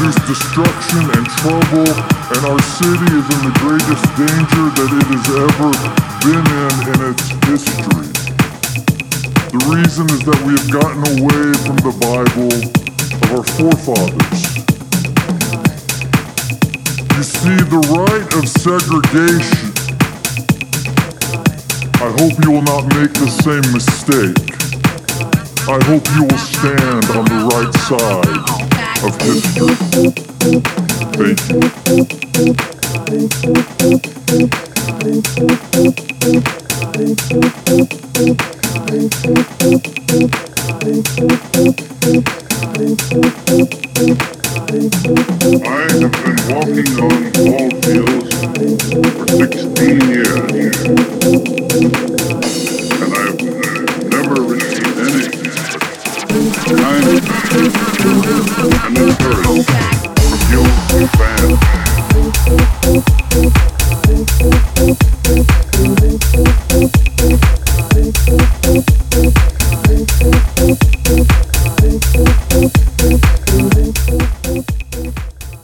destruction and trouble, and our city is in the greatest danger that it has ever been in in its history. The reason is that we have gotten away from the Bible of our forefathers. You see, the right of segregation. I hope you will not make the same mistake. I hope you will stand on the right side of. I have been walking on ball fields for 16 years.